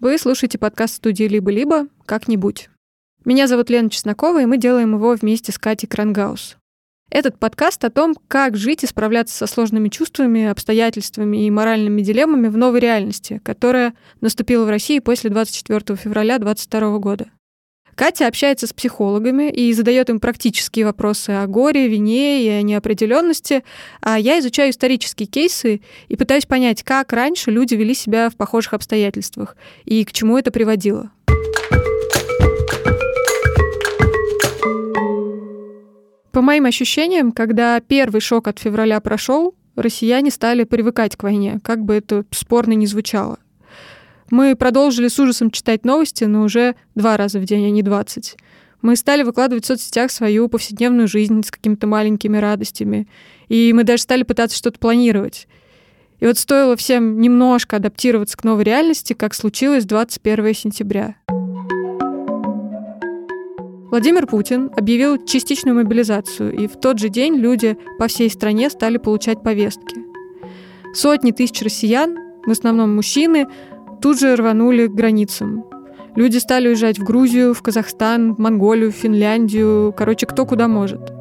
Вы слушаете подкаст студии «Либо-либо» «Как-нибудь». Меня зовут Лена Чеснокова, и мы делаем его вместе с Катей Крангаус. Этот подкаст о том, как жить и справляться со сложными чувствами, обстоятельствами и моральными дилеммами в новой реальности, которая наступила в России после 24 февраля 2022 года. Катя общается с психологами и задает им практические вопросы о горе, вине и о неопределенности, а я изучаю исторические кейсы и пытаюсь понять, как раньше люди вели себя в похожих обстоятельствах и к чему это приводило. По моим ощущениям, когда первый шок от февраля прошел, россияне стали привыкать к войне, как бы это спорно ни звучало. Мы продолжили с ужасом читать новости, но уже два раза в день, а не двадцать. Мы стали выкладывать в соцсетях свою повседневную жизнь с какими-то маленькими радостями. И мы даже стали пытаться что-то планировать. И вот стоило всем немножко адаптироваться к новой реальности, как случилось 21 сентября. Владимир Путин объявил частичную мобилизацию, и в тот же день люди по всей стране стали получать повестки. Сотни тысяч россиян, в основном мужчины, тут же рванули к границам. Люди стали уезжать в Грузию, в Казахстан, в Монголию, в Финляндию, короче, кто куда может.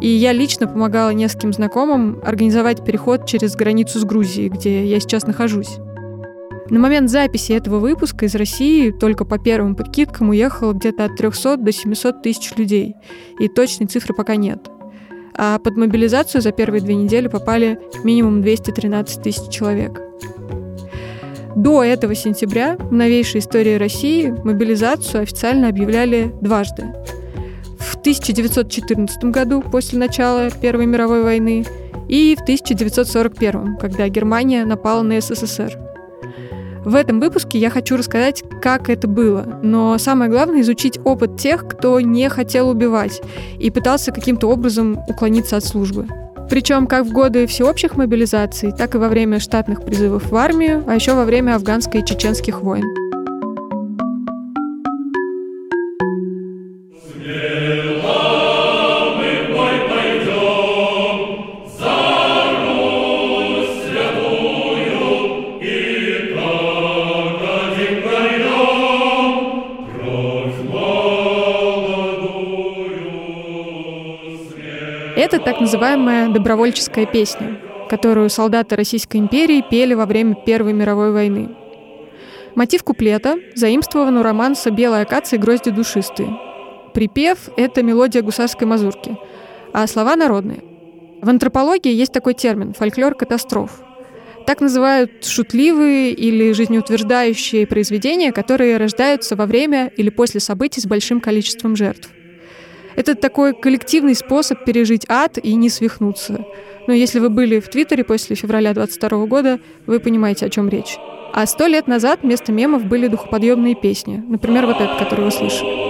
И я лично помогала нескольким знакомым организовать переход через границу с Грузией, где я сейчас нахожусь. На момент записи этого выпуска из России только по первым прикидкам уехало где-то от 300 до 700 тысяч людей, и точной цифры пока нет. А под мобилизацию за первые две недели попали минимум 213 тысяч человек. До этого сентября в новейшей истории России мобилизацию официально объявляли дважды. В 1914 году, после начала Первой мировой войны, и в 1941, когда Германия напала на СССР. В этом выпуске я хочу рассказать, как это было, но самое главное изучить опыт тех, кто не хотел убивать и пытался каким-то образом уклониться от службы. Причем как в годы всеобщих мобилизаций, так и во время штатных призывов в армию, а еще во время афганской и чеченских войн. Это так называемая добровольческая песня, которую солдаты Российской империи пели во время Первой мировой войны. Мотив куплета заимствован у романса «Белая акация и грозди душистые». Припев — это мелодия гусарской мазурки, а слова народные. В антропологии есть такой термин — фольклор катастроф. Так называют шутливые или жизнеутверждающие произведения, которые рождаются во время или после событий с большим количеством жертв. Это такой коллективный способ пережить ад и не свихнуться. Но если вы были в Твиттере после февраля 22 года, вы понимаете, о чем речь. А сто лет назад вместо мемов были духоподъемные песни. Например, вот этот, который вы слышали.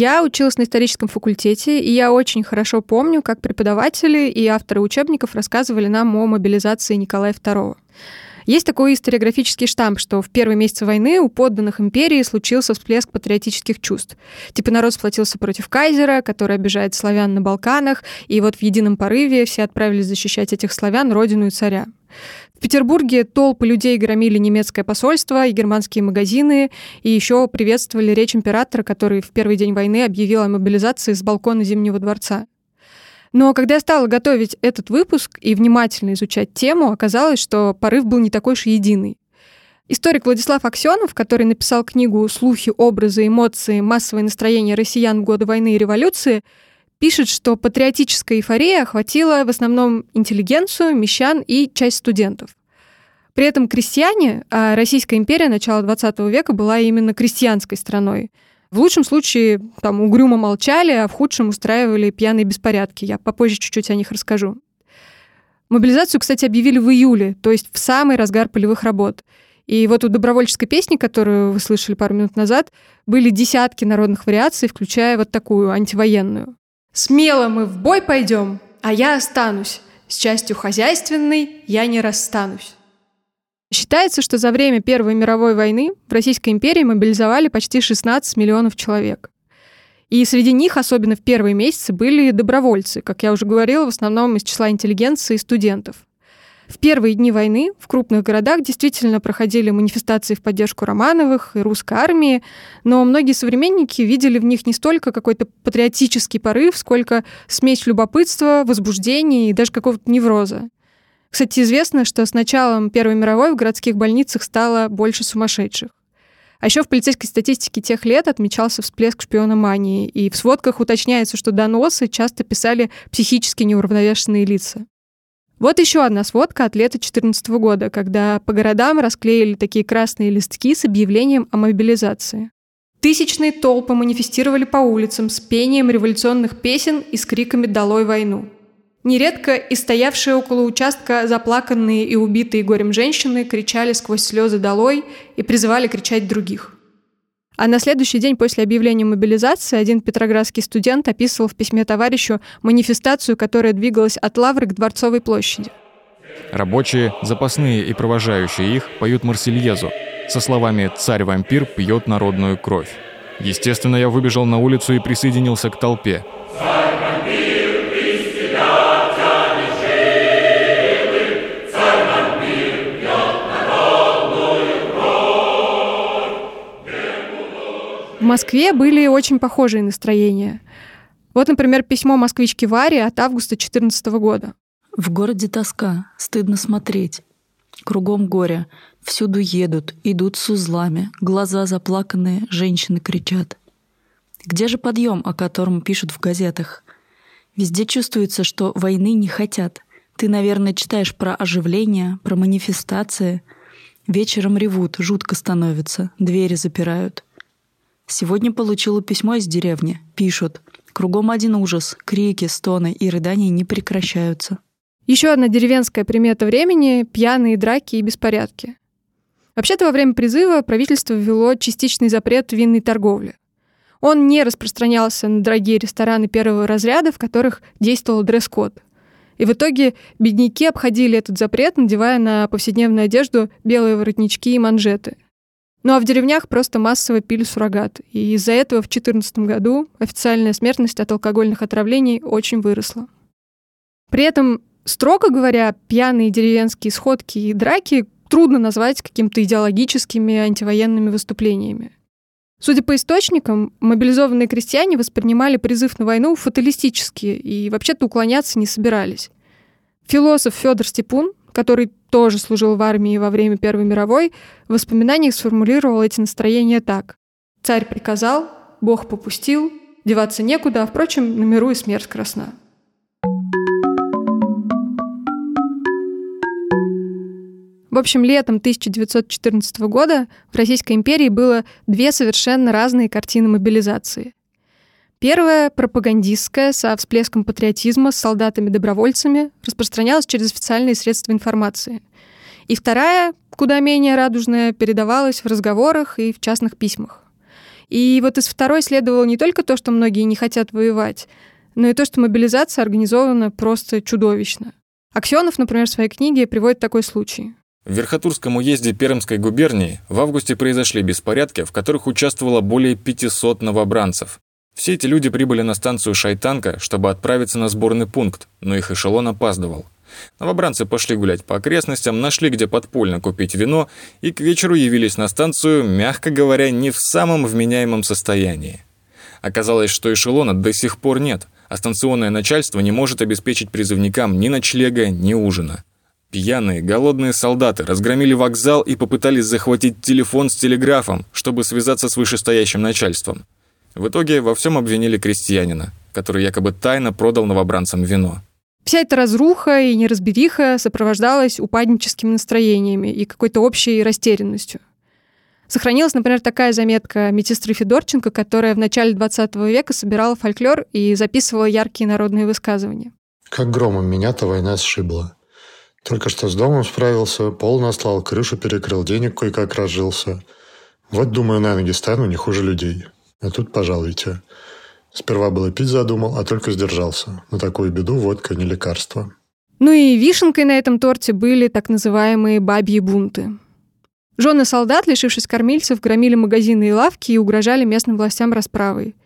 Я училась на историческом факультете, и я очень хорошо помню, как преподаватели и авторы учебников рассказывали нам о мобилизации Николая II. Есть такой историографический штамп, что в первые месяцы войны у подданных империи случился всплеск патриотических чувств. Типа народ сплотился против кайзера, который обижает славян на Балканах, и вот в едином порыве все отправились защищать этих славян, родину и царя. В Петербурге толпы людей громили немецкое посольство и германские магазины, и еще приветствовали речь императора, который в первый день войны объявил о мобилизации с балкона Зимнего дворца. Но когда я стала готовить этот выпуск и внимательно изучать тему, оказалось, что порыв был не такой уж единый. Историк Владислав Аксенов, который написал книгу «Слухи, образы, эмоции, массовое настроение россиян в годы войны и революции», пишет, что патриотическая эйфория охватила в основном интеллигенцию, мещан и часть студентов. При этом крестьяне, а Российская империя начала XX века была именно крестьянской страной. В лучшем случае там угрюмо молчали, а в худшем устраивали пьяные беспорядки. Я попозже чуть-чуть о них расскажу. Мобилизацию, кстати, объявили в июле, то есть в самый разгар полевых работ. И вот у добровольческой песни, которую вы слышали пару минут назад, были десятки народных вариаций, включая вот такую антивоенную. Смело мы в бой пойдем, а я останусь. С частью хозяйственной я не расстанусь. Считается, что за время Первой мировой войны в Российской империи мобилизовали почти 16 миллионов человек. И среди них, особенно в первые месяцы, были добровольцы, как я уже говорила, в основном из числа интеллигенции и студентов. В первые дни войны в крупных городах действительно проходили манифестации в поддержку Романовых и русской армии, но многие современники видели в них не столько какой-то патриотический порыв, сколько смесь любопытства, возбуждения и даже какого-то невроза. Кстати, известно, что с началом Первой мировой в городских больницах стало больше сумасшедших. А еще в полицейской статистике тех лет отмечался всплеск шпиономании, и в сводках уточняется, что доносы часто писали психически неуравновешенные лица. Вот еще одна сводка от лета 2014 года, когда по городам расклеили такие красные листки с объявлением о мобилизации. Тысячные толпы манифестировали по улицам с пением революционных песен и с криками «Долой войну!». Нередко и стоявшие около участка заплаканные и убитые горем женщины кричали сквозь слезы «долой» и призывали кричать других. А на следующий день после объявления мобилизации один петроградский студент описывал в письме товарищу манифестацию, которая двигалась от Лавры к Дворцовой площади. Рабочие, запасные и провожающие их поют Марсельезу со словами «Царь-вампир пьет народную кровь». Естественно, я выбежал на улицу и присоединился к толпе. Москве были очень похожие настроения. Вот, например, письмо москвички Варе от августа 2014 года. В городе тоска, стыдно смотреть. Кругом горе, всюду едут, идут с узлами, глаза заплаканные, женщины кричат. Где же подъем, о котором пишут в газетах? Везде чувствуется, что войны не хотят. Ты, наверное, читаешь про оживление, про манифестации. Вечером ревут, жутко становится, двери запирают. Сегодня получила письмо из деревни. Пишут. Кругом один ужас. Крики, стоны и рыдания не прекращаются. Еще одна деревенская примета времени — пьяные драки и беспорядки. Вообще-то во время призыва правительство ввело частичный запрет винной торговли. Он не распространялся на дорогие рестораны первого разряда, в которых действовал дресс-код. И в итоге бедняки обходили этот запрет, надевая на повседневную одежду белые воротнички и манжеты — ну а в деревнях просто массово пили суррогат. И из-за этого в 2014 году официальная смертность от алкогольных отравлений очень выросла. При этом, строго говоря, пьяные деревенские сходки и драки трудно назвать какими-то идеологическими антивоенными выступлениями. Судя по источникам, мобилизованные крестьяне воспринимали призыв на войну фаталистически и вообще-то уклоняться не собирались. Философ Федор Степун который тоже служил в армии во время Первой мировой, в воспоминаниях сформулировал эти настроения так. «Царь приказал, Бог попустил, деваться некуда, а, впрочем, на миру и смерть красна». В общем, летом 1914 года в Российской империи было две совершенно разные картины мобилизации. Первая, пропагандистская, со всплеском патриотизма, с солдатами-добровольцами, распространялась через официальные средства информации. И вторая, куда менее радужная, передавалась в разговорах и в частных письмах. И вот из второй следовало не только то, что многие не хотят воевать, но и то, что мобилизация организована просто чудовищно. Аксенов, например, в своей книге приводит такой случай. В Верхотурском уезде Пермской губернии в августе произошли беспорядки, в которых участвовало более 500 новобранцев. Все эти люди прибыли на станцию Шайтанка, чтобы отправиться на сборный пункт, но их эшелон опаздывал. Новобранцы пошли гулять по окрестностям, нашли где подпольно купить вино и к вечеру явились на станцию, мягко говоря, не в самом вменяемом состоянии. Оказалось, что эшелона до сих пор нет, а станционное начальство не может обеспечить призывникам ни ночлега, ни ужина. Пьяные, голодные солдаты разгромили вокзал и попытались захватить телефон с телеграфом, чтобы связаться с вышестоящим начальством. В итоге во всем обвинили крестьянина, который якобы тайно продал новобранцам вино. Вся эта разруха и неразбериха сопровождалась упадническими настроениями и какой-то общей растерянностью. Сохранилась, например, такая заметка медсестры Федорченко, которая в начале 20 века собирала фольклор и записывала яркие народные высказывания. Как громом меня-то война сшибла. Только что с домом справился, пол наслал, крышу перекрыл, денег кое-как разжился. Вот, думаю, на ноги стану не хуже людей. А тут пожалуйте. Сперва было пить задумал, а только сдержался. На такую беду водка не лекарство. Ну и вишенкой на этом торте были так называемые бабьи бунты. Жены солдат, лишившись кормильцев, громили магазины и лавки и угрожали местным властям расправой.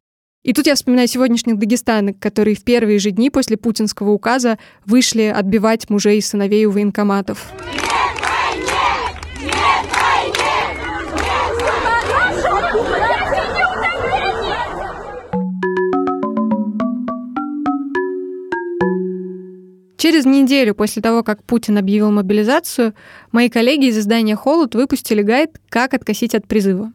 И тут я вспоминаю сегодняшних дагестанок, которые в первые же дни после путинского указа вышли отбивать мужей и сыновей у военкоматов. Через неделю после того, как Путин объявил мобилизацию, мои коллеги из издания «Холод» выпустили гайд «Как откосить от призыва».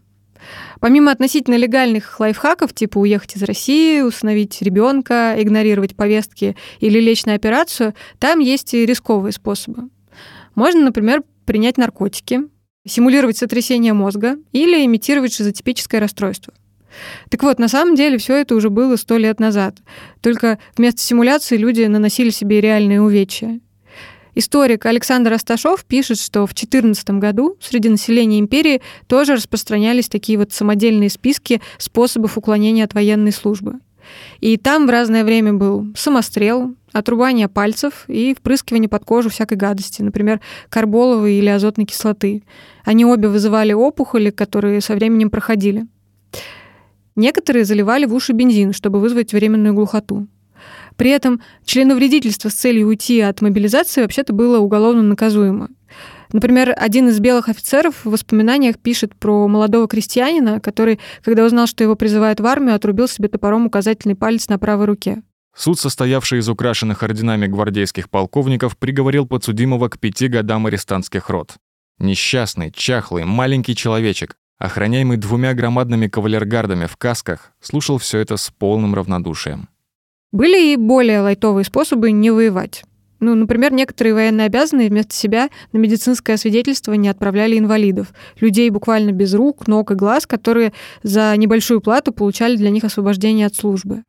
Помимо относительно легальных лайфхаков, типа уехать из России, установить ребенка, игнорировать повестки или лечь на операцию, там есть и рисковые способы. Можно, например, принять наркотики, симулировать сотрясение мозга или имитировать шизотипическое расстройство. Так вот, на самом деле все это уже было сто лет назад. Только вместо симуляции люди наносили себе реальные увечья. Историк Александр Асташов пишет, что в 2014 году среди населения империи тоже распространялись такие вот самодельные списки способов уклонения от военной службы. И там в разное время был самострел, отрубание пальцев и впрыскивание под кожу всякой гадости, например, карболовой или азотной кислоты. Они обе вызывали опухоли, которые со временем проходили. Некоторые заливали в уши бензин, чтобы вызвать временную глухоту. При этом членовредительство с целью уйти от мобилизации вообще-то было уголовно наказуемо. Например, один из белых офицеров в воспоминаниях пишет про молодого крестьянина, который, когда узнал, что его призывают в армию, отрубил себе топором указательный палец на правой руке. Суд, состоявший из украшенных орденами гвардейских полковников, приговорил подсудимого к пяти годам арестантских род. Несчастный, чахлый, маленький человечек, охраняемый двумя громадными кавалергардами в касках, слушал все это с полным равнодушием. Были и более лайтовые способы не воевать. Ну, например, некоторые военные обязанные вместо себя на медицинское свидетельствование отправляли инвалидов, людей буквально без рук, ног и глаз, которые за небольшую плату получали для них освобождение от службы.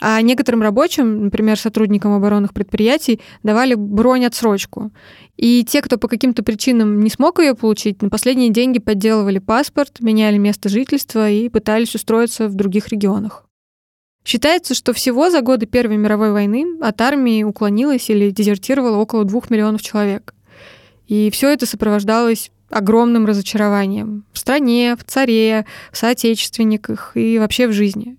А некоторым рабочим, например, сотрудникам оборонных предприятий, давали бронь-отсрочку. И те, кто по каким-то причинам не смог ее получить, на последние деньги подделывали паспорт, меняли место жительства и пытались устроиться в других регионах. Считается, что всего за годы Первой мировой войны от армии уклонилось или дезертировало около двух миллионов человек. И все это сопровождалось огромным разочарованием в стране, в царе, в соотечественниках и вообще в жизни.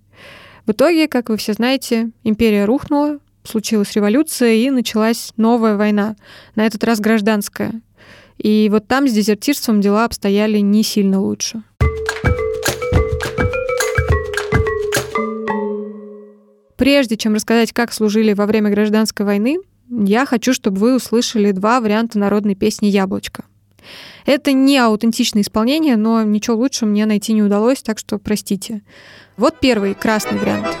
В итоге, как вы все знаете, империя рухнула, случилась революция и началась новая война, на этот раз гражданская. И вот там с дезертирством дела обстояли не сильно лучше. Прежде чем рассказать, как служили во время гражданской войны, я хочу, чтобы вы услышали два варианта народной песни «Яблочко». Это не аутентичное исполнение, но ничего лучше мне найти не удалось, так что простите. Вот первый, красный вариант.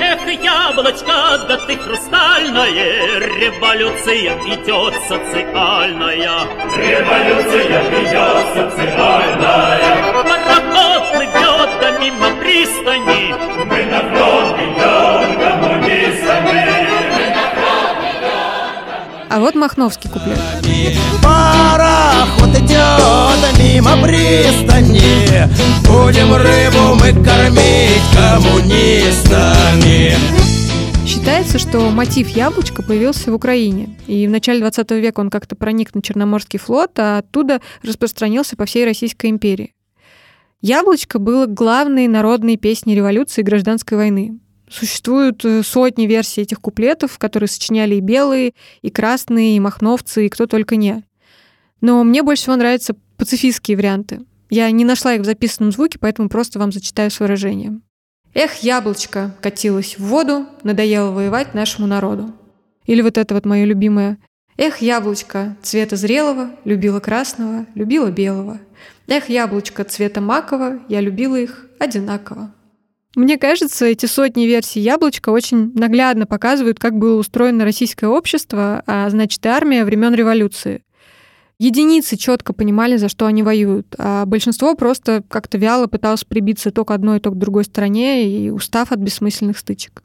Эх, яблочко, да ты хрустальное, революция идет социальная. Революция идет социальная. Пароход плывет да мимо пристани, мы на фронт идем коммунистами. А вот Махновский куплет. Пароход идет мимо пристани Будем рыбу мы кормить коммунистами Считается, что мотив яблочка появился в Украине, и в начале 20 века он как-то проник на Черноморский флот, а оттуда распространился по всей Российской империи. «Яблочко» было главной народной песней революции и гражданской войны. Существуют э, сотни версий этих куплетов, которые сочиняли и белые, и красные, и махновцы, и кто только не. Но мне больше всего нравятся пацифистские варианты. Я не нашла их в записанном звуке, поэтому просто вам зачитаю с выражением. «Эх, яблочко катилось в воду, надоело воевать нашему народу». Или вот это вот мое любимое. «Эх, яблочко цвета зрелого, любила красного, любила белого. Эх, яблочко цвета макового, я любила их одинаково». Мне кажется, эти сотни версий «Яблочка» очень наглядно показывают, как было устроено российское общество, а значит и армия времен революции. Единицы четко понимали, за что они воюют, а большинство просто как-то вяло пыталось прибиться то к одной, то к другой стороне и устав от бессмысленных стычек.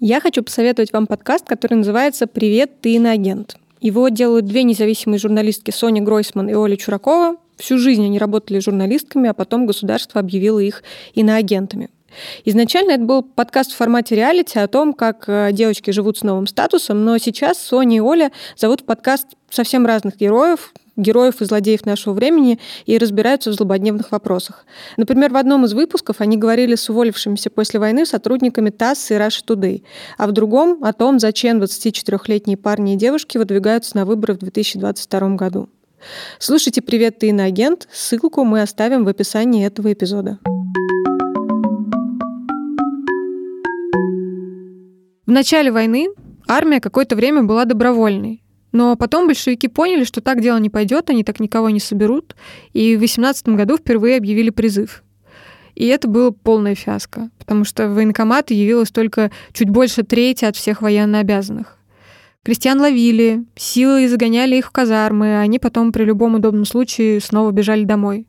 Я хочу посоветовать вам подкаст, который называется «Привет, ты иноагент». Его делают две независимые журналистки Соня Гройсман и Оля Чуракова. Всю жизнь они работали журналистками, а потом государство объявило их иноагентами. Изначально это был подкаст в формате реалити о том, как э, девочки живут с новым статусом, но сейчас Соня и Оля зовут в подкаст совсем разных героев, героев и злодеев нашего времени и разбираются в злободневных вопросах. Например, в одном из выпусков они говорили с уволившимися после войны сотрудниками ТАСС и Russia Today, а в другом о том, зачем 24-летние парни и девушки выдвигаются на выборы в 2022 году. Слушайте «Привет, ты иноагент». Ссылку мы оставим в описании этого эпизода. В начале войны армия какое-то время была добровольной. Но потом большевики поняли, что так дело не пойдет, они так никого не соберут, и в 18 году впервые объявили призыв. И это было полная фиаско, потому что в военкоматы явилось только чуть больше трети от всех военнообязанных. Крестьян ловили, силой загоняли их в казармы, а они потом при любом удобном случае снова бежали домой.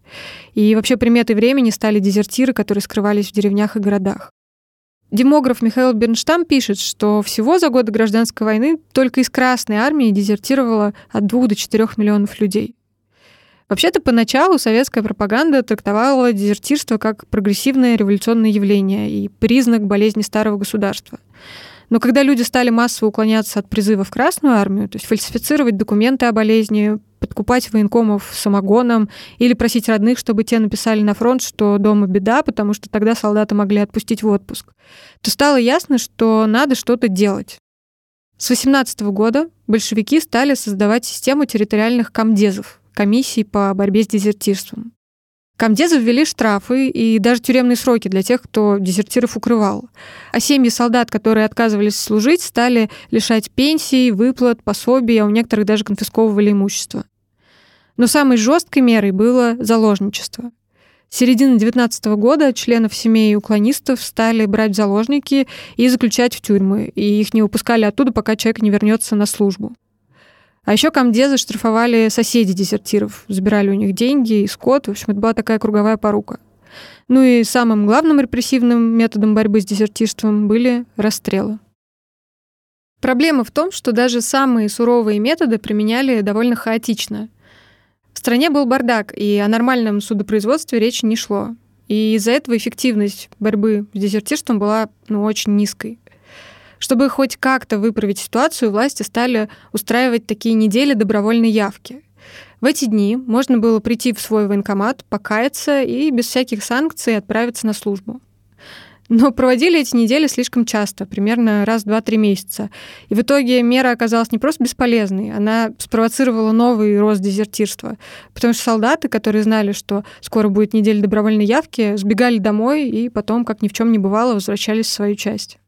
И вообще приметой времени стали дезертиры, которые скрывались в деревнях и городах. Демограф Михаил Бернштам пишет, что всего за годы гражданской войны только из Красной армии дезертировало от 2 до 4 миллионов людей. Вообще-то поначалу советская пропаганда трактовала дезертирство как прогрессивное революционное явление и признак болезни старого государства. Но когда люди стали массово уклоняться от призыва в Красную армию, то есть фальсифицировать документы о болезни, подкупать военкомов самогоном или просить родных, чтобы те написали на фронт, что дома беда, потому что тогда солдаты могли отпустить в отпуск, то стало ясно, что надо что-то делать. С 18 года большевики стали создавать систему территориальных комдезов, комиссий по борьбе с дезертирством. Комдезы ввели штрафы и даже тюремные сроки для тех, кто дезертиров укрывал. А семьи солдат, которые отказывались служить, стали лишать пенсий, выплат, пособий, а у некоторых даже конфисковывали имущество. Но самой жесткой мерой было заложничество. С середины 19 года членов семей уклонистов стали брать заложники и заключать в тюрьмы, и их не выпускали оттуда, пока человек не вернется на службу. А еще комдезы штрафовали соседи дезертиров, забирали у них деньги и скот. В общем, это была такая круговая порука. Ну и самым главным репрессивным методом борьбы с дезертирством были расстрелы. Проблема в том, что даже самые суровые методы применяли довольно хаотично. В стране был бардак, и о нормальном судопроизводстве речи не шло. И из-за этого эффективность борьбы с дезертирством была ну, очень низкой. Чтобы хоть как-то выправить ситуацию, власти стали устраивать такие недели добровольной явки. В эти дни можно было прийти в свой военкомат, покаяться и без всяких санкций отправиться на службу. Но проводили эти недели слишком часто, примерно раз в 2-3 месяца. И в итоге мера оказалась не просто бесполезной, она спровоцировала новый рост дезертирства. Потому что солдаты, которые знали, что скоро будет неделя добровольной явки, сбегали домой и потом, как ни в чем не бывало, возвращались в свою часть.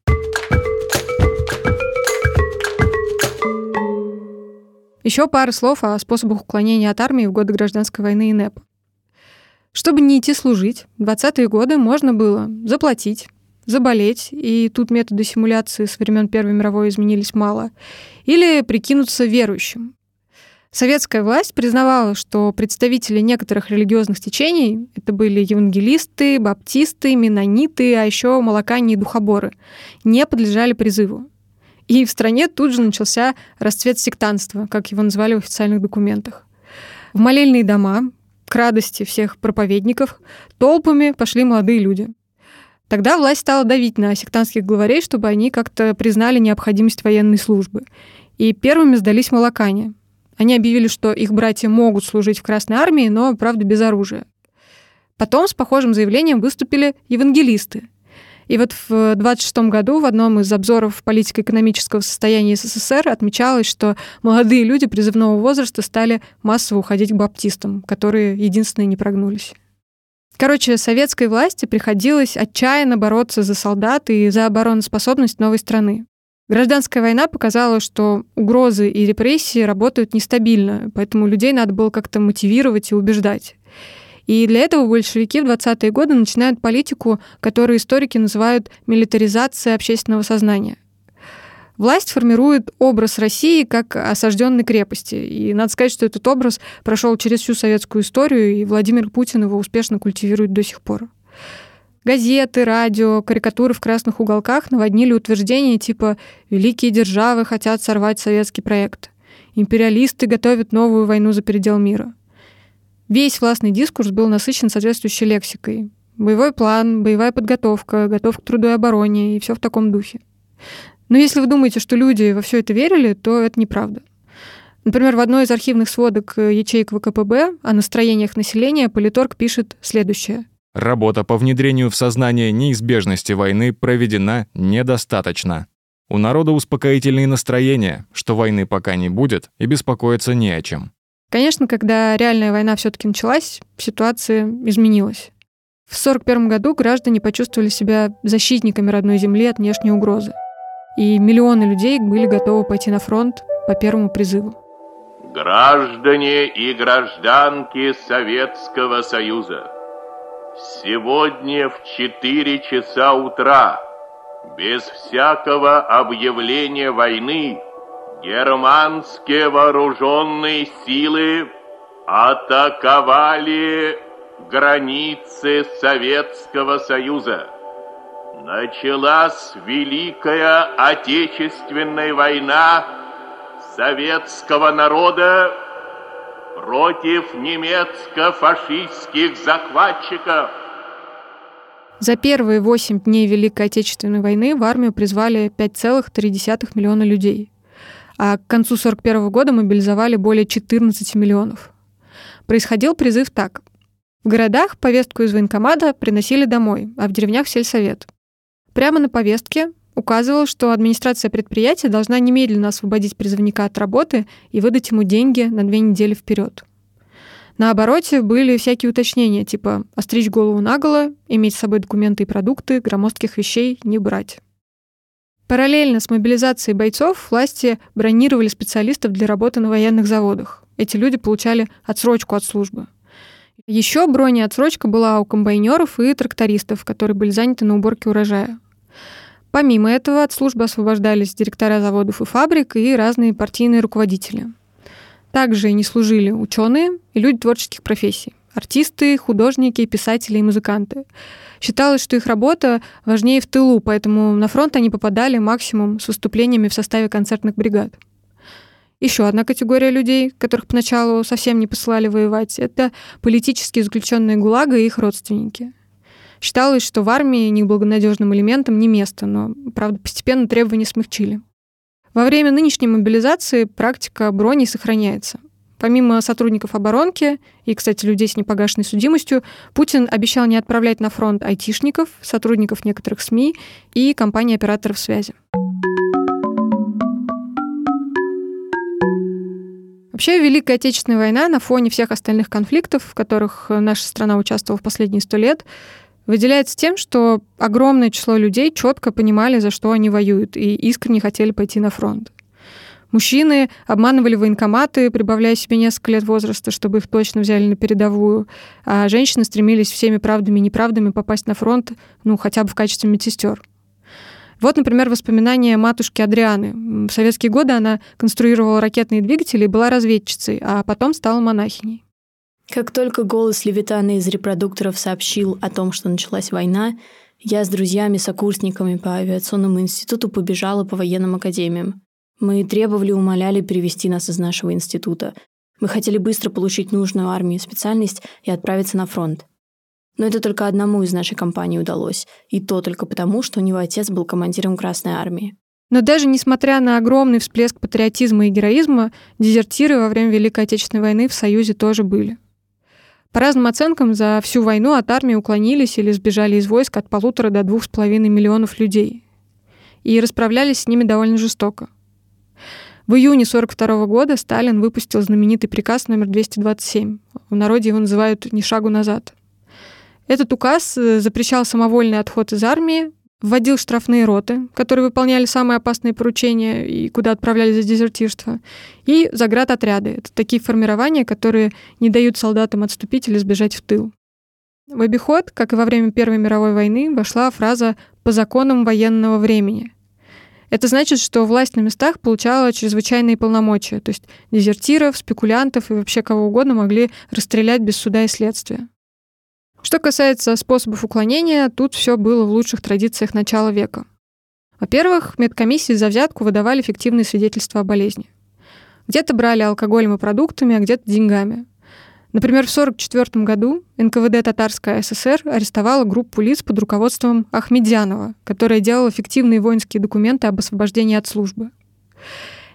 Еще пара слов о способах уклонения от армии в годы гражданской войны и НЭП. Чтобы не идти служить, в 20-е годы можно было заплатить, заболеть, и тут методы симуляции с времен Первой мировой изменились мало, или прикинуться верующим. Советская власть признавала, что представители некоторых религиозных течений, это были евангелисты, баптисты, менониты, а еще молокане и духоборы, не подлежали призыву. И в стране тут же начался расцвет сектанства, как его назвали в официальных документах. В молельные дома, к радости всех проповедников, толпами пошли молодые люди. Тогда власть стала давить на сектантских главарей, чтобы они как-то признали необходимость военной службы. И первыми сдались молокане. Они объявили, что их братья могут служить в Красной армии, но, правда, без оружия. Потом с похожим заявлением выступили евангелисты, и вот в 26 году в одном из обзоров политико-экономического состояния СССР отмечалось, что молодые люди призывного возраста стали массово уходить к баптистам, которые единственные не прогнулись. Короче, советской власти приходилось отчаянно бороться за солдат и за обороноспособность новой страны. Гражданская война показала, что угрозы и репрессии работают нестабильно, поэтому людей надо было как-то мотивировать и убеждать. И для этого большевики в 20-е годы начинают политику, которую историки называют милитаризацией общественного сознания. Власть формирует образ России как осажденной крепости. И надо сказать, что этот образ прошел через всю советскую историю, и Владимир Путин его успешно культивирует до сих пор. Газеты, радио, карикатуры в красных уголках наводнили утверждения типа «Великие державы хотят сорвать советский проект», «Империалисты готовят новую войну за передел мира». Весь властный дискурс был насыщен соответствующей лексикой. Боевой план, боевая подготовка, готовка к труду и обороне и все в таком духе. Но если вы думаете, что люди во все это верили, то это неправда. Например, в одной из архивных сводок э, ячеек ВКПБ о настроениях населения политорг пишет следующее. Работа по внедрению в сознание неизбежности войны проведена недостаточно. У народа успокоительные настроения, что войны пока не будет и беспокоиться не о чем. Конечно, когда реальная война все-таки началась, ситуация изменилась. В 1941 году граждане почувствовали себя защитниками родной земли от внешней угрозы. И миллионы людей были готовы пойти на фронт по первому призыву. Граждане и гражданки Советского Союза, сегодня в 4 часа утра, без всякого объявления войны, германские вооруженные силы атаковали границы Советского Союза. Началась Великая Отечественная война советского народа против немецко-фашистских захватчиков. За первые восемь дней Великой Отечественной войны в армию призвали 5,3 миллиона людей, а к концу 1941 года мобилизовали более 14 миллионов. Происходил призыв так. В городах повестку из военкомата приносили домой, а в деревнях — сельсовет. Прямо на повестке указывал, что администрация предприятия должна немедленно освободить призывника от работы и выдать ему деньги на две недели вперед. На обороте были всякие уточнения, типа остричь голову наголо, иметь с собой документы и продукты, громоздких вещей не брать. Параллельно с мобилизацией бойцов власти бронировали специалистов для работы на военных заводах. Эти люди получали отсрочку от службы. Еще броня отсрочка была у комбайнеров и трактористов, которые были заняты на уборке урожая. Помимо этого от службы освобождались директора заводов и фабрик и разные партийные руководители. Также не служили ученые и люди творческих профессий. Артисты, художники, писатели и музыканты. Считалось, что их работа важнее в тылу, поэтому на фронт они попадали максимум с выступлениями в составе концертных бригад. Еще одна категория людей, которых поначалу совсем не посылали воевать, это политические заключенные ГУЛАГа и их родственники. Считалось, что в армии неблагонадежным элементам не место, но, правда, постепенно требования смягчили. Во время нынешней мобилизации практика брони сохраняется. Помимо сотрудников оборонки и, кстати, людей с непогашенной судимостью, Путин обещал не отправлять на фронт айтишников, сотрудников некоторых СМИ и компаний операторов связи. Вообще, Великая Отечественная война на фоне всех остальных конфликтов, в которых наша страна участвовала в последние сто лет, выделяется тем, что огромное число людей четко понимали, за что они воюют, и искренне хотели пойти на фронт. Мужчины обманывали военкоматы, прибавляя себе несколько лет возраста, чтобы их точно взяли на передовую, а женщины стремились всеми правдами и неправдами попасть на фронт, ну, хотя бы в качестве медсестер. Вот, например, воспоминания матушки Адрианы. В советские годы она конструировала ракетные двигатели и была разведчицей, а потом стала монахиней. Как только голос Левитана из репродукторов сообщил о том, что началась война, я с друзьями-сокурсниками по авиационному институту побежала по военным академиям. Мы требовали, умоляли перевести нас из нашего института. Мы хотели быстро получить нужную армию специальность и отправиться на фронт. Но это только одному из нашей компании удалось. И то только потому, что у него отец был командиром Красной Армии. Но даже несмотря на огромный всплеск патриотизма и героизма, дезертиры во время Великой Отечественной войны в Союзе тоже были. По разным оценкам, за всю войну от армии уклонились или сбежали из войск от полутора до двух с половиной миллионов людей. И расправлялись с ними довольно жестоко. В июне 1942 года Сталин выпустил знаменитый приказ номер 227. В народе его называют «ни шагу назад». Этот указ э, запрещал самовольный отход из армии, вводил штрафные роты, которые выполняли самые опасные поручения и куда отправлялись за дезертирство, и заградотряды. Это такие формирования, которые не дают солдатам отступить или сбежать в тыл. В обиход, как и во время Первой мировой войны, вошла фраза «по законам военного времени». Это значит, что власть на местах получала чрезвычайные полномочия, то есть дезертиров, спекулянтов и вообще кого угодно могли расстрелять без суда и следствия. Что касается способов уклонения, тут все было в лучших традициях начала века. Во-первых, медкомиссии за взятку выдавали фиктивные свидетельства о болезни. Где-то брали алкоголем и продуктами, а где-то деньгами. Например, в 1944 году НКВД Татарская ССР арестовала группу лиц под руководством Ахмедянова, которая делала фиктивные воинские документы об освобождении от службы.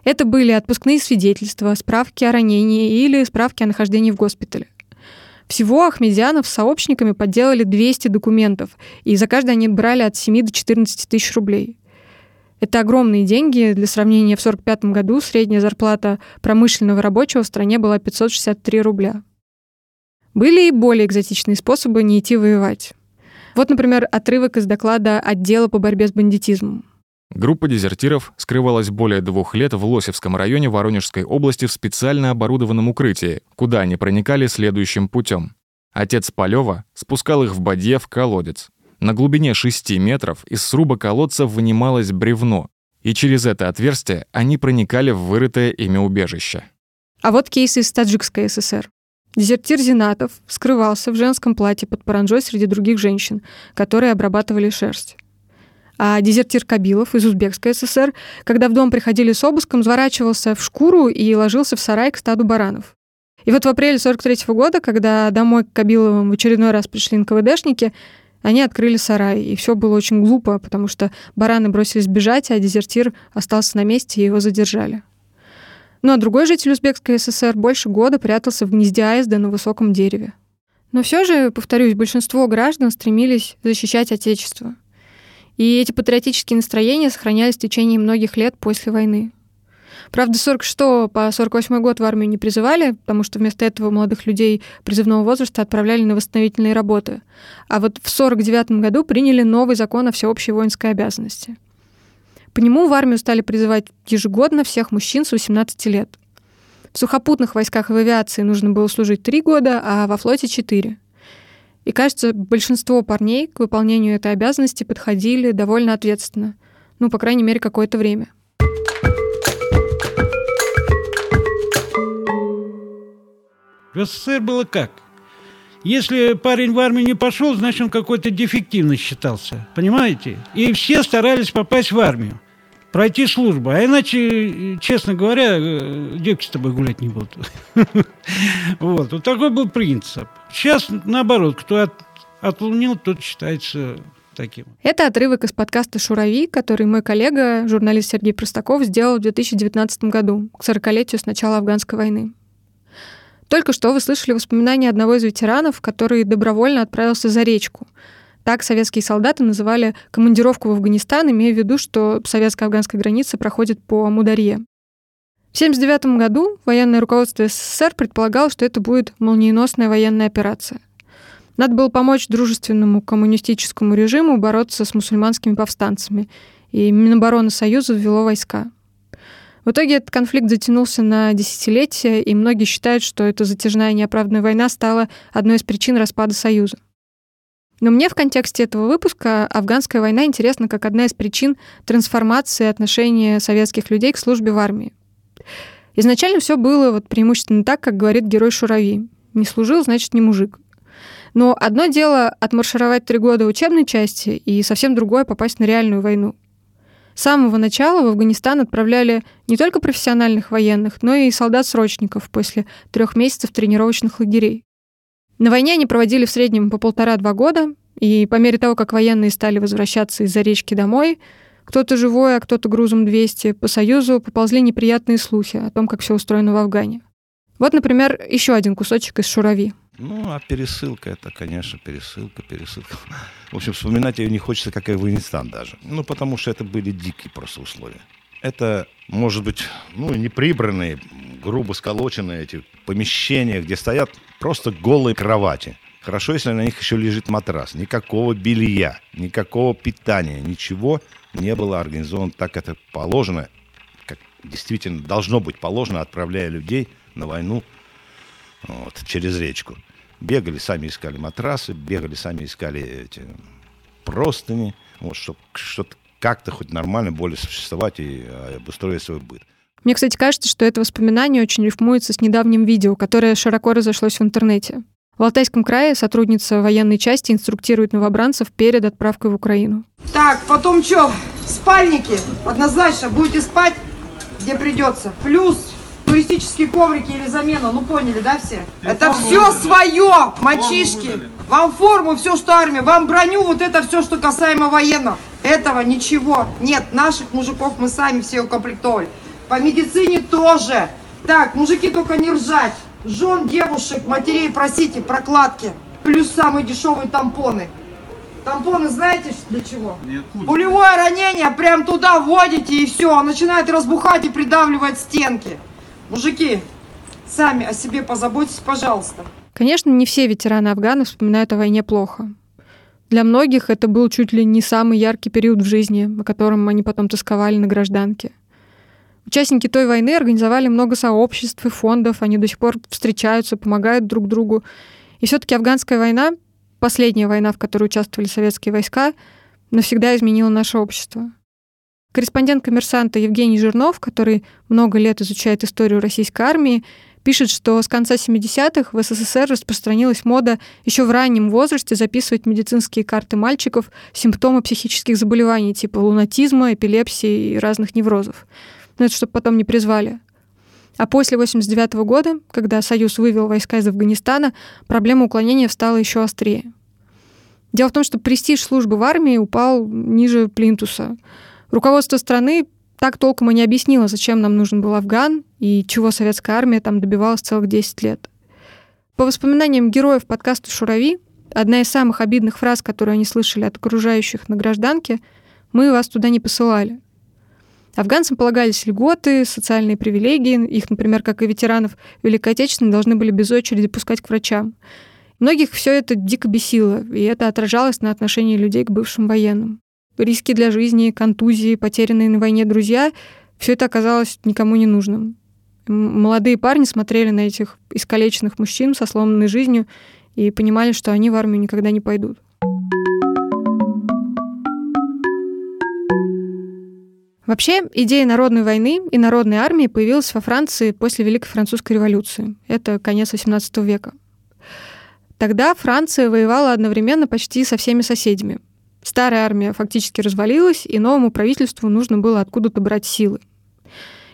Это были отпускные свидетельства, справки о ранении или справки о нахождении в госпитале. Всего Ахмедянов с сообщниками подделали 200 документов, и за каждый они брали от 7 до 14 тысяч рублей. Это огромные деньги. Для сравнения, в 1945 году средняя зарплата промышленного рабочего в стране была 563 рубля. Были и более экзотичные способы не идти воевать. Вот, например, отрывок из доклада отдела по борьбе с бандитизмом. Группа дезертиров скрывалась более двух лет в Лосевском районе Воронежской области в специально оборудованном укрытии, куда они проникали следующим путем. Отец Полева спускал их в бадье в колодец. На глубине 6 метров из сруба колодца вынималось бревно, и через это отверстие они проникали в вырытое ими убежище. А вот кейс из Таджикской ССР. Дезертир Зинатов скрывался в женском платье под паранжой среди других женщин, которые обрабатывали шерсть. А дезертир Кабилов из Узбекской ССР, когда в дом приходили с обыском, заворачивался в шкуру и ложился в сарай к стаду баранов. И вот в апреле 43 -го года, когда домой к Кабиловым в очередной раз пришли НКВДшники, они открыли сарай, и все было очень глупо, потому что бараны бросились бежать, а дезертир остался на месте, и его задержали. Ну а другой житель Узбекской ССР больше года прятался в гнезде аизда на высоком дереве. Но все же, повторюсь, большинство граждан стремились защищать Отечество. И эти патриотические настроения сохранялись в течение многих лет после войны. Правда, 46 по 48 год в армию не призывали, потому что вместо этого молодых людей призывного возраста отправляли на восстановительные работы. А вот в 49 году приняли новый закон о всеобщей воинской обязанности. По нему в армию стали призывать ежегодно всех мужчин с 18 лет. В сухопутных войсках и в авиации нужно было служить 3 года, а во флоте 4. И кажется, большинство парней к выполнению этой обязанности подходили довольно ответственно. Ну, по крайней мере, какое-то время. В СССР было как? Если парень в армию не пошел, значит, он какой-то дефективный считался. Понимаете? И все старались попасть в армию, пройти службу. А иначе, честно говоря, э, девки с тобой гулять не будут. Вот. Вот такой был принцип. Сейчас, наоборот, кто от, отлунил, тот считается таким. Это отрывок из подкаста «Шурави», который мой коллега, журналист Сергей Простаков, сделал в 2019 году, к 40-летию с начала афганской войны. Только что вы слышали воспоминания одного из ветеранов, который добровольно отправился за речку. Так советские солдаты называли командировку в Афганистан, имея в виду, что советско-афганская граница проходит по Амударье. В 1979 году военное руководство СССР предполагало, что это будет молниеносная военная операция. Надо было помочь дружественному коммунистическому режиму бороться с мусульманскими повстанцами, и Минобороны Союза ввело войска. В итоге этот конфликт затянулся на десятилетия, и многие считают, что эта затяжная неоправданная война стала одной из причин распада Союза. Но мне в контексте этого выпуска афганская война интересна как одна из причин трансформации отношения советских людей к службе в армии. Изначально все было вот преимущественно так, как говорит герой Шурави. Не служил, значит, не мужик. Но одно дело отмаршировать три года учебной части, и совсем другое попасть на реальную войну. С самого начала в Афганистан отправляли не только профессиональных военных, но и солдат-срочников после трех месяцев тренировочных лагерей. На войне они проводили в среднем по полтора-два года, и по мере того, как военные стали возвращаться из-за речки домой, кто-то живой, а кто-то грузом 200, по Союзу поползли неприятные слухи о том, как все устроено в Афгане. Вот, например, еще один кусочек из «Шурави». Ну, а пересылка, это, конечно, пересылка, пересылка. В общем, вспоминать ее не хочется, как и Афганистан даже. Ну, потому что это были дикие просто условия. Это, может быть, ну, неприбранные, грубо сколоченные эти помещения, где стоят просто голые кровати. Хорошо, если на них еще лежит матрас. Никакого белья, никакого питания, ничего не было организовано так, как это положено, как действительно должно быть положено, отправляя людей на войну вот, через речку. Бегали, сами искали матрасы, бегали, сами искали эти простыни, вот, чтобы что-то как-то хоть нормально более существовать и а, обустроить свой быт. Мне, кстати, кажется, что это воспоминание очень рифмуется с недавним видео, которое широко разошлось в интернете. В Алтайском крае сотрудница военной части инструктирует новобранцев перед отправкой в Украину. Так, потом что? Спальники. Однозначно будете спать, где придется. Плюс туристические коврики или замена, ну поняли, да, все? Это все свое, мальчишки. Вам форму, все, что армия, вам броню, вот это все, что касаемо военного. Этого ничего нет. Наших мужиков мы сами все укомплектовали. По медицине тоже. Так, мужики, только не ржать. Жен, девушек, матерей просите, прокладки. Плюс самые дешевые тампоны. Тампоны знаете для чего? Нет. Пулевое ранение прям туда вводите и все. Начинает разбухать и придавливать стенки. Мужики, сами о себе позаботьтесь, пожалуйста. Конечно, не все ветераны Афгана вспоминают о войне плохо. Для многих это был чуть ли не самый яркий период в жизни, о котором они потом тосковали на гражданке. Участники той войны организовали много сообществ и фондов, они до сих пор встречаются, помогают друг другу. И все-таки афганская война последняя война, в которой участвовали советские войска, навсегда изменила наше общество. Корреспондент коммерсанта Евгений Жирнов, который много лет изучает историю российской армии, пишет, что с конца 70-х в СССР распространилась мода еще в раннем возрасте записывать медицинские карты мальчиков симптомы психических заболеваний типа лунатизма, эпилепсии и разных неврозов. Но это чтобы потом не призвали. А после 1989 года, когда Союз вывел войска из Афганистана, проблема уклонения стала еще острее. Дело в том, что престиж службы в армии упал ниже плинтуса. Руководство страны так толком и не объяснило, зачем нам нужен был Афган и чего советская армия там добивалась целых 10 лет. По воспоминаниям героев подкаста «Шурави», одна из самых обидных фраз, которую они слышали от окружающих на гражданке, «Мы вас туда не посылали». Афганцам полагались льготы, социальные привилегии. Их, например, как и ветеранов Великой Отечественной, должны были без очереди пускать к врачам. Многих все это дико бесило, и это отражалось на отношении людей к бывшим военным. Риски для жизни, контузии, потерянные на войне друзья — все это оказалось никому не нужным. Молодые парни смотрели на этих искалеченных мужчин со сломанной жизнью и понимали, что они в армию никогда не пойдут. Вообще, идея народной войны и народной армии появилась во Франции после Великой Французской революции. Это конец XVIII века. Тогда Франция воевала одновременно почти со всеми соседями. Старая армия фактически развалилась, и новому правительству нужно было откуда-то брать силы.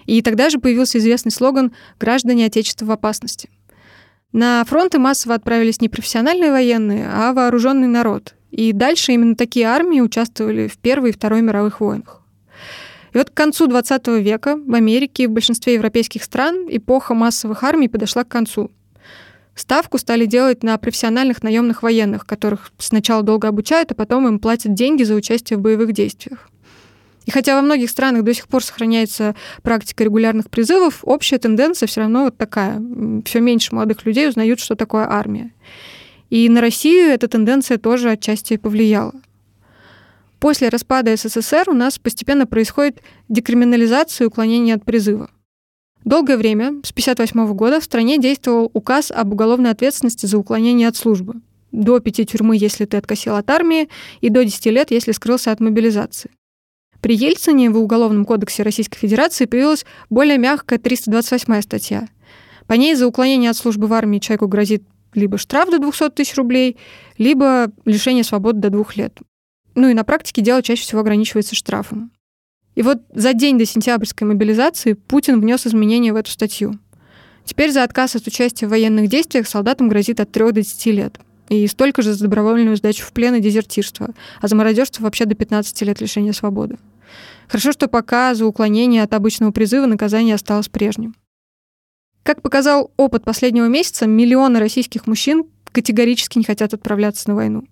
И тогда же появился известный слоган «Граждане Отечества в опасности». На фронты массово отправились не профессиональные военные, а вооруженный народ. И дальше именно такие армии участвовали в Первой и Второй мировых войнах. И вот к концу 20 века в Америке и в большинстве европейских стран эпоха массовых армий подошла к концу. Ставку стали делать на профессиональных наемных военных, которых сначала долго обучают, а потом им платят деньги за участие в боевых действиях. И хотя во многих странах до сих пор сохраняется практика регулярных призывов, общая тенденция все равно вот такая. Все меньше молодых людей узнают, что такое армия. И на Россию эта тенденция тоже отчасти повлияла. После распада СССР у нас постепенно происходит декриминализация и уклонение от призыва. Долгое время, с 1958 года, в стране действовал указ об уголовной ответственности за уклонение от службы. До пяти тюрьмы, если ты откосил от армии, и до 10 лет, если скрылся от мобилизации. При Ельцине в Уголовном кодексе Российской Федерации появилась более мягкая 328 статья. По ней за уклонение от службы в армии человеку грозит либо штраф до 200 тысяч рублей, либо лишение свободы до двух лет. Ну и на практике дело чаще всего ограничивается штрафом. И вот за день до сентябрьской мобилизации Путин внес изменения в эту статью. Теперь за отказ от участия в военных действиях солдатам грозит от 3 до 10 лет. И столько же за добровольную сдачу в плен и дезертирство. А за мародерство вообще до 15 лет лишения свободы. Хорошо, что пока за уклонение от обычного призыва наказание осталось прежним. Как показал опыт последнего месяца, миллионы российских мужчин категорически не хотят отправляться на войну.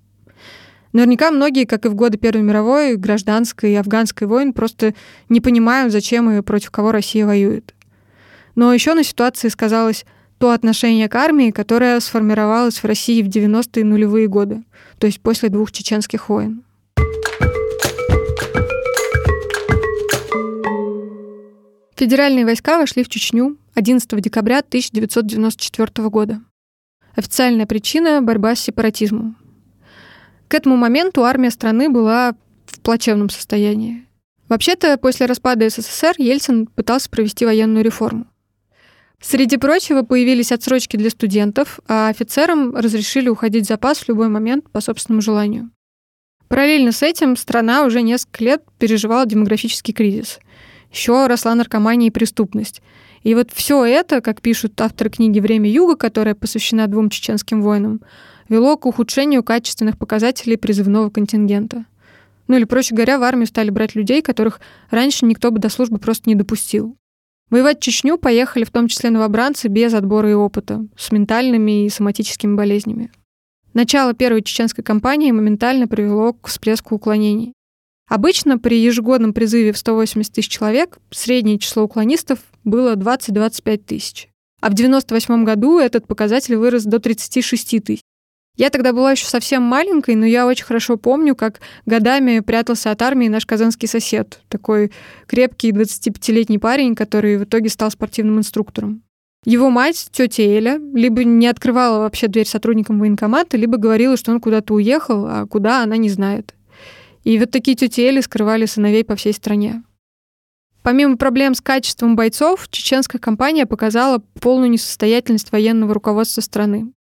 Наверняка многие, как и в годы Первой мировой, гражданской и афганской войн, просто не понимают, зачем и против кого Россия воюет. Но еще на ситуации сказалось то отношение к армии, которое сформировалось в России в 90-е нулевые годы, то есть после двух чеченских войн. Федеральные войска вошли в Чечню 11 декабря 1994 года. Официальная причина — борьба с сепаратизмом. К этому моменту армия страны была в плачевном состоянии. Вообще-то, после распада СССР Ельцин пытался провести военную реформу. Среди прочего, появились отсрочки для студентов, а офицерам разрешили уходить в запас в любой момент по собственному желанию. Параллельно с этим страна уже несколько лет переживала демографический кризис. Еще росла наркомания и преступность. И вот все это, как пишут авторы книги «Время Юга», которая посвящена двум чеченским войнам, вело к ухудшению качественных показателей призывного контингента. Ну или, проще говоря, в армию стали брать людей, которых раньше никто бы до службы просто не допустил. Воевать в Чечню поехали в том числе новобранцы без отбора и опыта, с ментальными и соматическими болезнями. Начало первой чеченской кампании моментально привело к всплеску уклонений. Обычно при ежегодном призыве в 180 тысяч человек среднее число уклонистов было 20-25 тысяч. А в 98 году этот показатель вырос до 36 тысяч. Я тогда была еще совсем маленькой, но я очень хорошо помню, как годами прятался от армии наш казанский сосед, такой крепкий 25-летний парень, который в итоге стал спортивным инструктором. Его мать, тетя Эля, либо не открывала вообще дверь сотрудникам военкомата, либо говорила, что он куда-то уехал, а куда она не знает. И вот такие тети Эли скрывали сыновей по всей стране. Помимо проблем с качеством бойцов, чеченская компания показала полную несостоятельность военного руководства страны.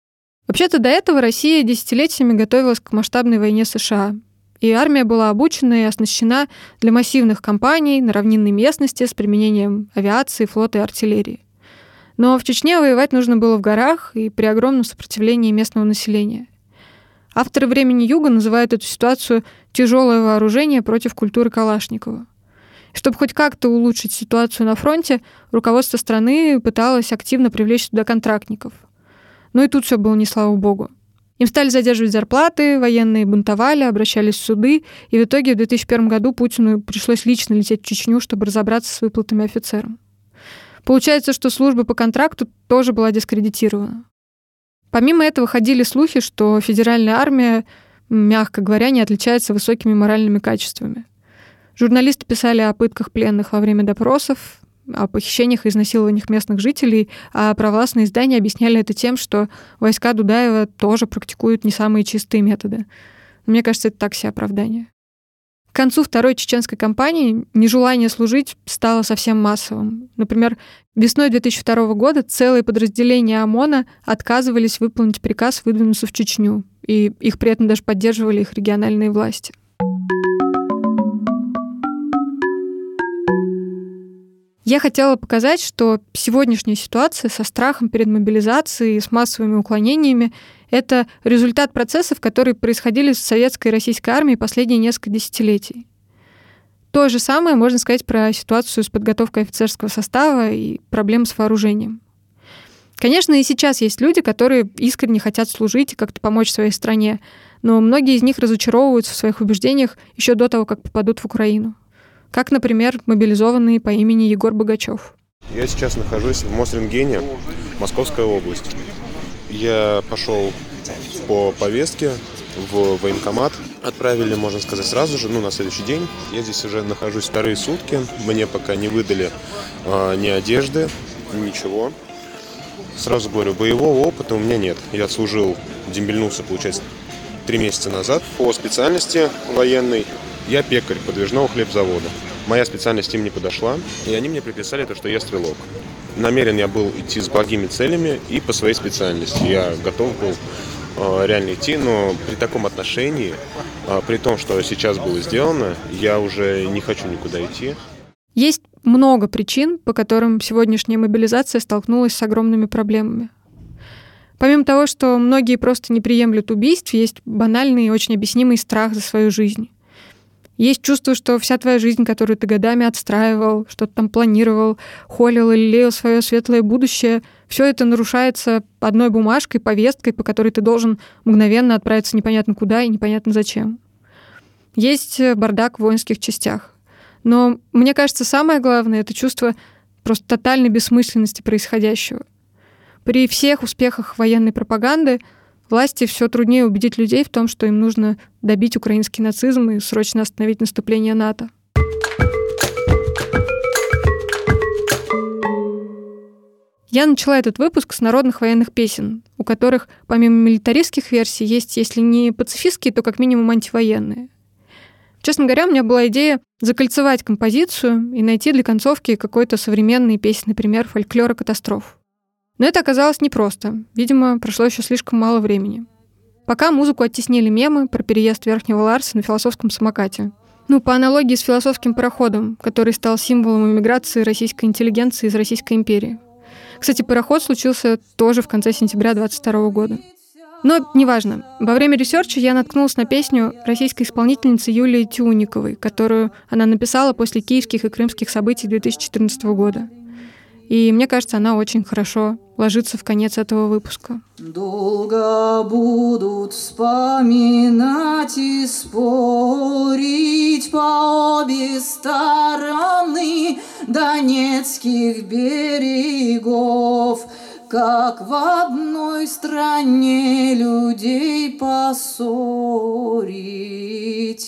Вообще-то до этого Россия десятилетиями готовилась к масштабной войне США, и армия была обучена и оснащена для массивных кампаний на равнинной местности с применением авиации, флота и артиллерии. Но в Чечне воевать нужно было в горах и при огромном сопротивлении местного населения. Авторы «Времени Юга» называют эту ситуацию «тяжелое вооружение против культуры Калашникова». Чтобы хоть как-то улучшить ситуацию на фронте, руководство страны пыталось активно привлечь туда контрактников – но ну и тут все было не слава богу. Им стали задерживать зарплаты, военные бунтовали, обращались в суды, и в итоге в 2001 году Путину пришлось лично лететь в Чечню, чтобы разобраться с выплатами офицерам. Получается, что служба по контракту тоже была дискредитирована. Помимо этого ходили слухи, что федеральная армия, мягко говоря, не отличается высокими моральными качествами. Журналисты писали о пытках пленных во время допросов, о похищениях и изнасилованиях местных жителей, а провластные издания объясняли это тем, что войска Дудаева тоже практикуют не самые чистые методы. Мне кажется, это так себе оправдание. К концу второй чеченской кампании нежелание служить стало совсем массовым. Например, весной 2002 года целые подразделения ОМОНа отказывались выполнить приказ выдвинуться в Чечню, и их при этом даже поддерживали их региональные власти. Я хотела показать, что сегодняшняя ситуация со страхом перед мобилизацией и с массовыми уклонениями — это результат процессов, которые происходили в советской и российской армии последние несколько десятилетий. То же самое можно сказать про ситуацию с подготовкой офицерского состава и проблем с вооружением. Конечно, и сейчас есть люди, которые искренне хотят служить и как-то помочь своей стране, но многие из них разочаровываются в своих убеждениях еще до того, как попадут в Украину как, например, мобилизованный по имени Егор Богачев. Я сейчас нахожусь в Мосрентгене, Московская область. Я пошел по повестке в военкомат. Отправили, можно сказать, сразу же, ну, на следующий день. Я здесь уже нахожусь вторые сутки. Мне пока не выдали э, ни одежды, ничего. Сразу говорю, боевого опыта у меня нет. Я служил, дембельнулся, получается, три месяца назад по специальности военной. Я пекарь подвижного хлебзавода. Моя специальность им не подошла, и они мне приписали то, что я стрелок. Намерен я был идти с благими целями и по своей специальности. Я готов был э, реально идти, но при таком отношении, э, при том, что сейчас было сделано, я уже не хочу никуда идти. Есть много причин, по которым сегодняшняя мобилизация столкнулась с огромными проблемами. Помимо того, что многие просто не приемлют убийств, есть банальный и очень объяснимый страх за свою жизнь. Есть чувство, что вся твоя жизнь, которую ты годами отстраивал, что-то там планировал, холил или леял свое светлое будущее, все это нарушается одной бумажкой, повесткой, по которой ты должен мгновенно отправиться непонятно куда и непонятно зачем. Есть э, бардак в воинских частях. Но мне кажется, самое главное — это чувство просто тотальной бессмысленности происходящего. При всех успехах военной пропаганды — Власти все труднее убедить людей в том, что им нужно добить украинский нацизм и срочно остановить наступление НАТО. Я начала этот выпуск с народных военных песен, у которых помимо милитаристских версий есть, если не пацифистские, то как минимум антивоенные. Честно говоря, у меня была идея закольцевать композицию и найти для концовки какой-то современный песенный пример фольклора катастроф. Но это оказалось непросто. Видимо, прошло еще слишком мало времени. Пока музыку оттеснили мемы про переезд Верхнего Ларса на философском самокате. Ну, по аналогии с философским пароходом, который стал символом иммиграции российской интеллигенции из Российской империи. Кстати, пароход случился тоже в конце сентября 22 года. Но неважно. Во время research а я наткнулась на песню российской исполнительницы Юлии Тюниковой, которую она написала после киевских и крымских событий 2014 года. И мне кажется, она очень хорошо ложится в конец этого выпуска. Долго будут вспоминать и спорить по обе стороны Донецких берегов – как в одной стране людей поссорить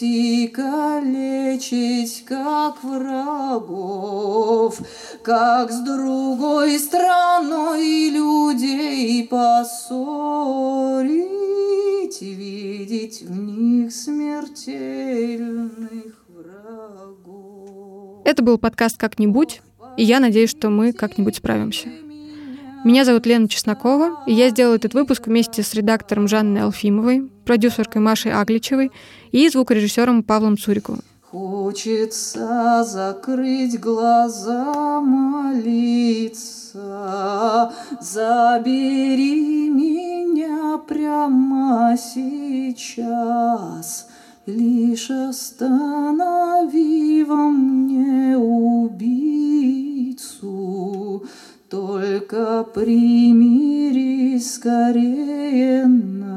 и калечить, как врагов, как с другой страной людей поссорить, видеть в них смертельных врагов. Это был подкаст «Как-нибудь», и я надеюсь, что мы как-нибудь справимся. Меня зовут Лена Чеснокова, и я сделала этот выпуск вместе с редактором Жанной Алфимовой, продюсеркой Машей Агличевой и звукорежиссером Павлом Цуриковым. Хочется закрыть глаза, молиться. Забери меня прямо сейчас. Лишь останови во мне убийцу. Только примири скорее нас.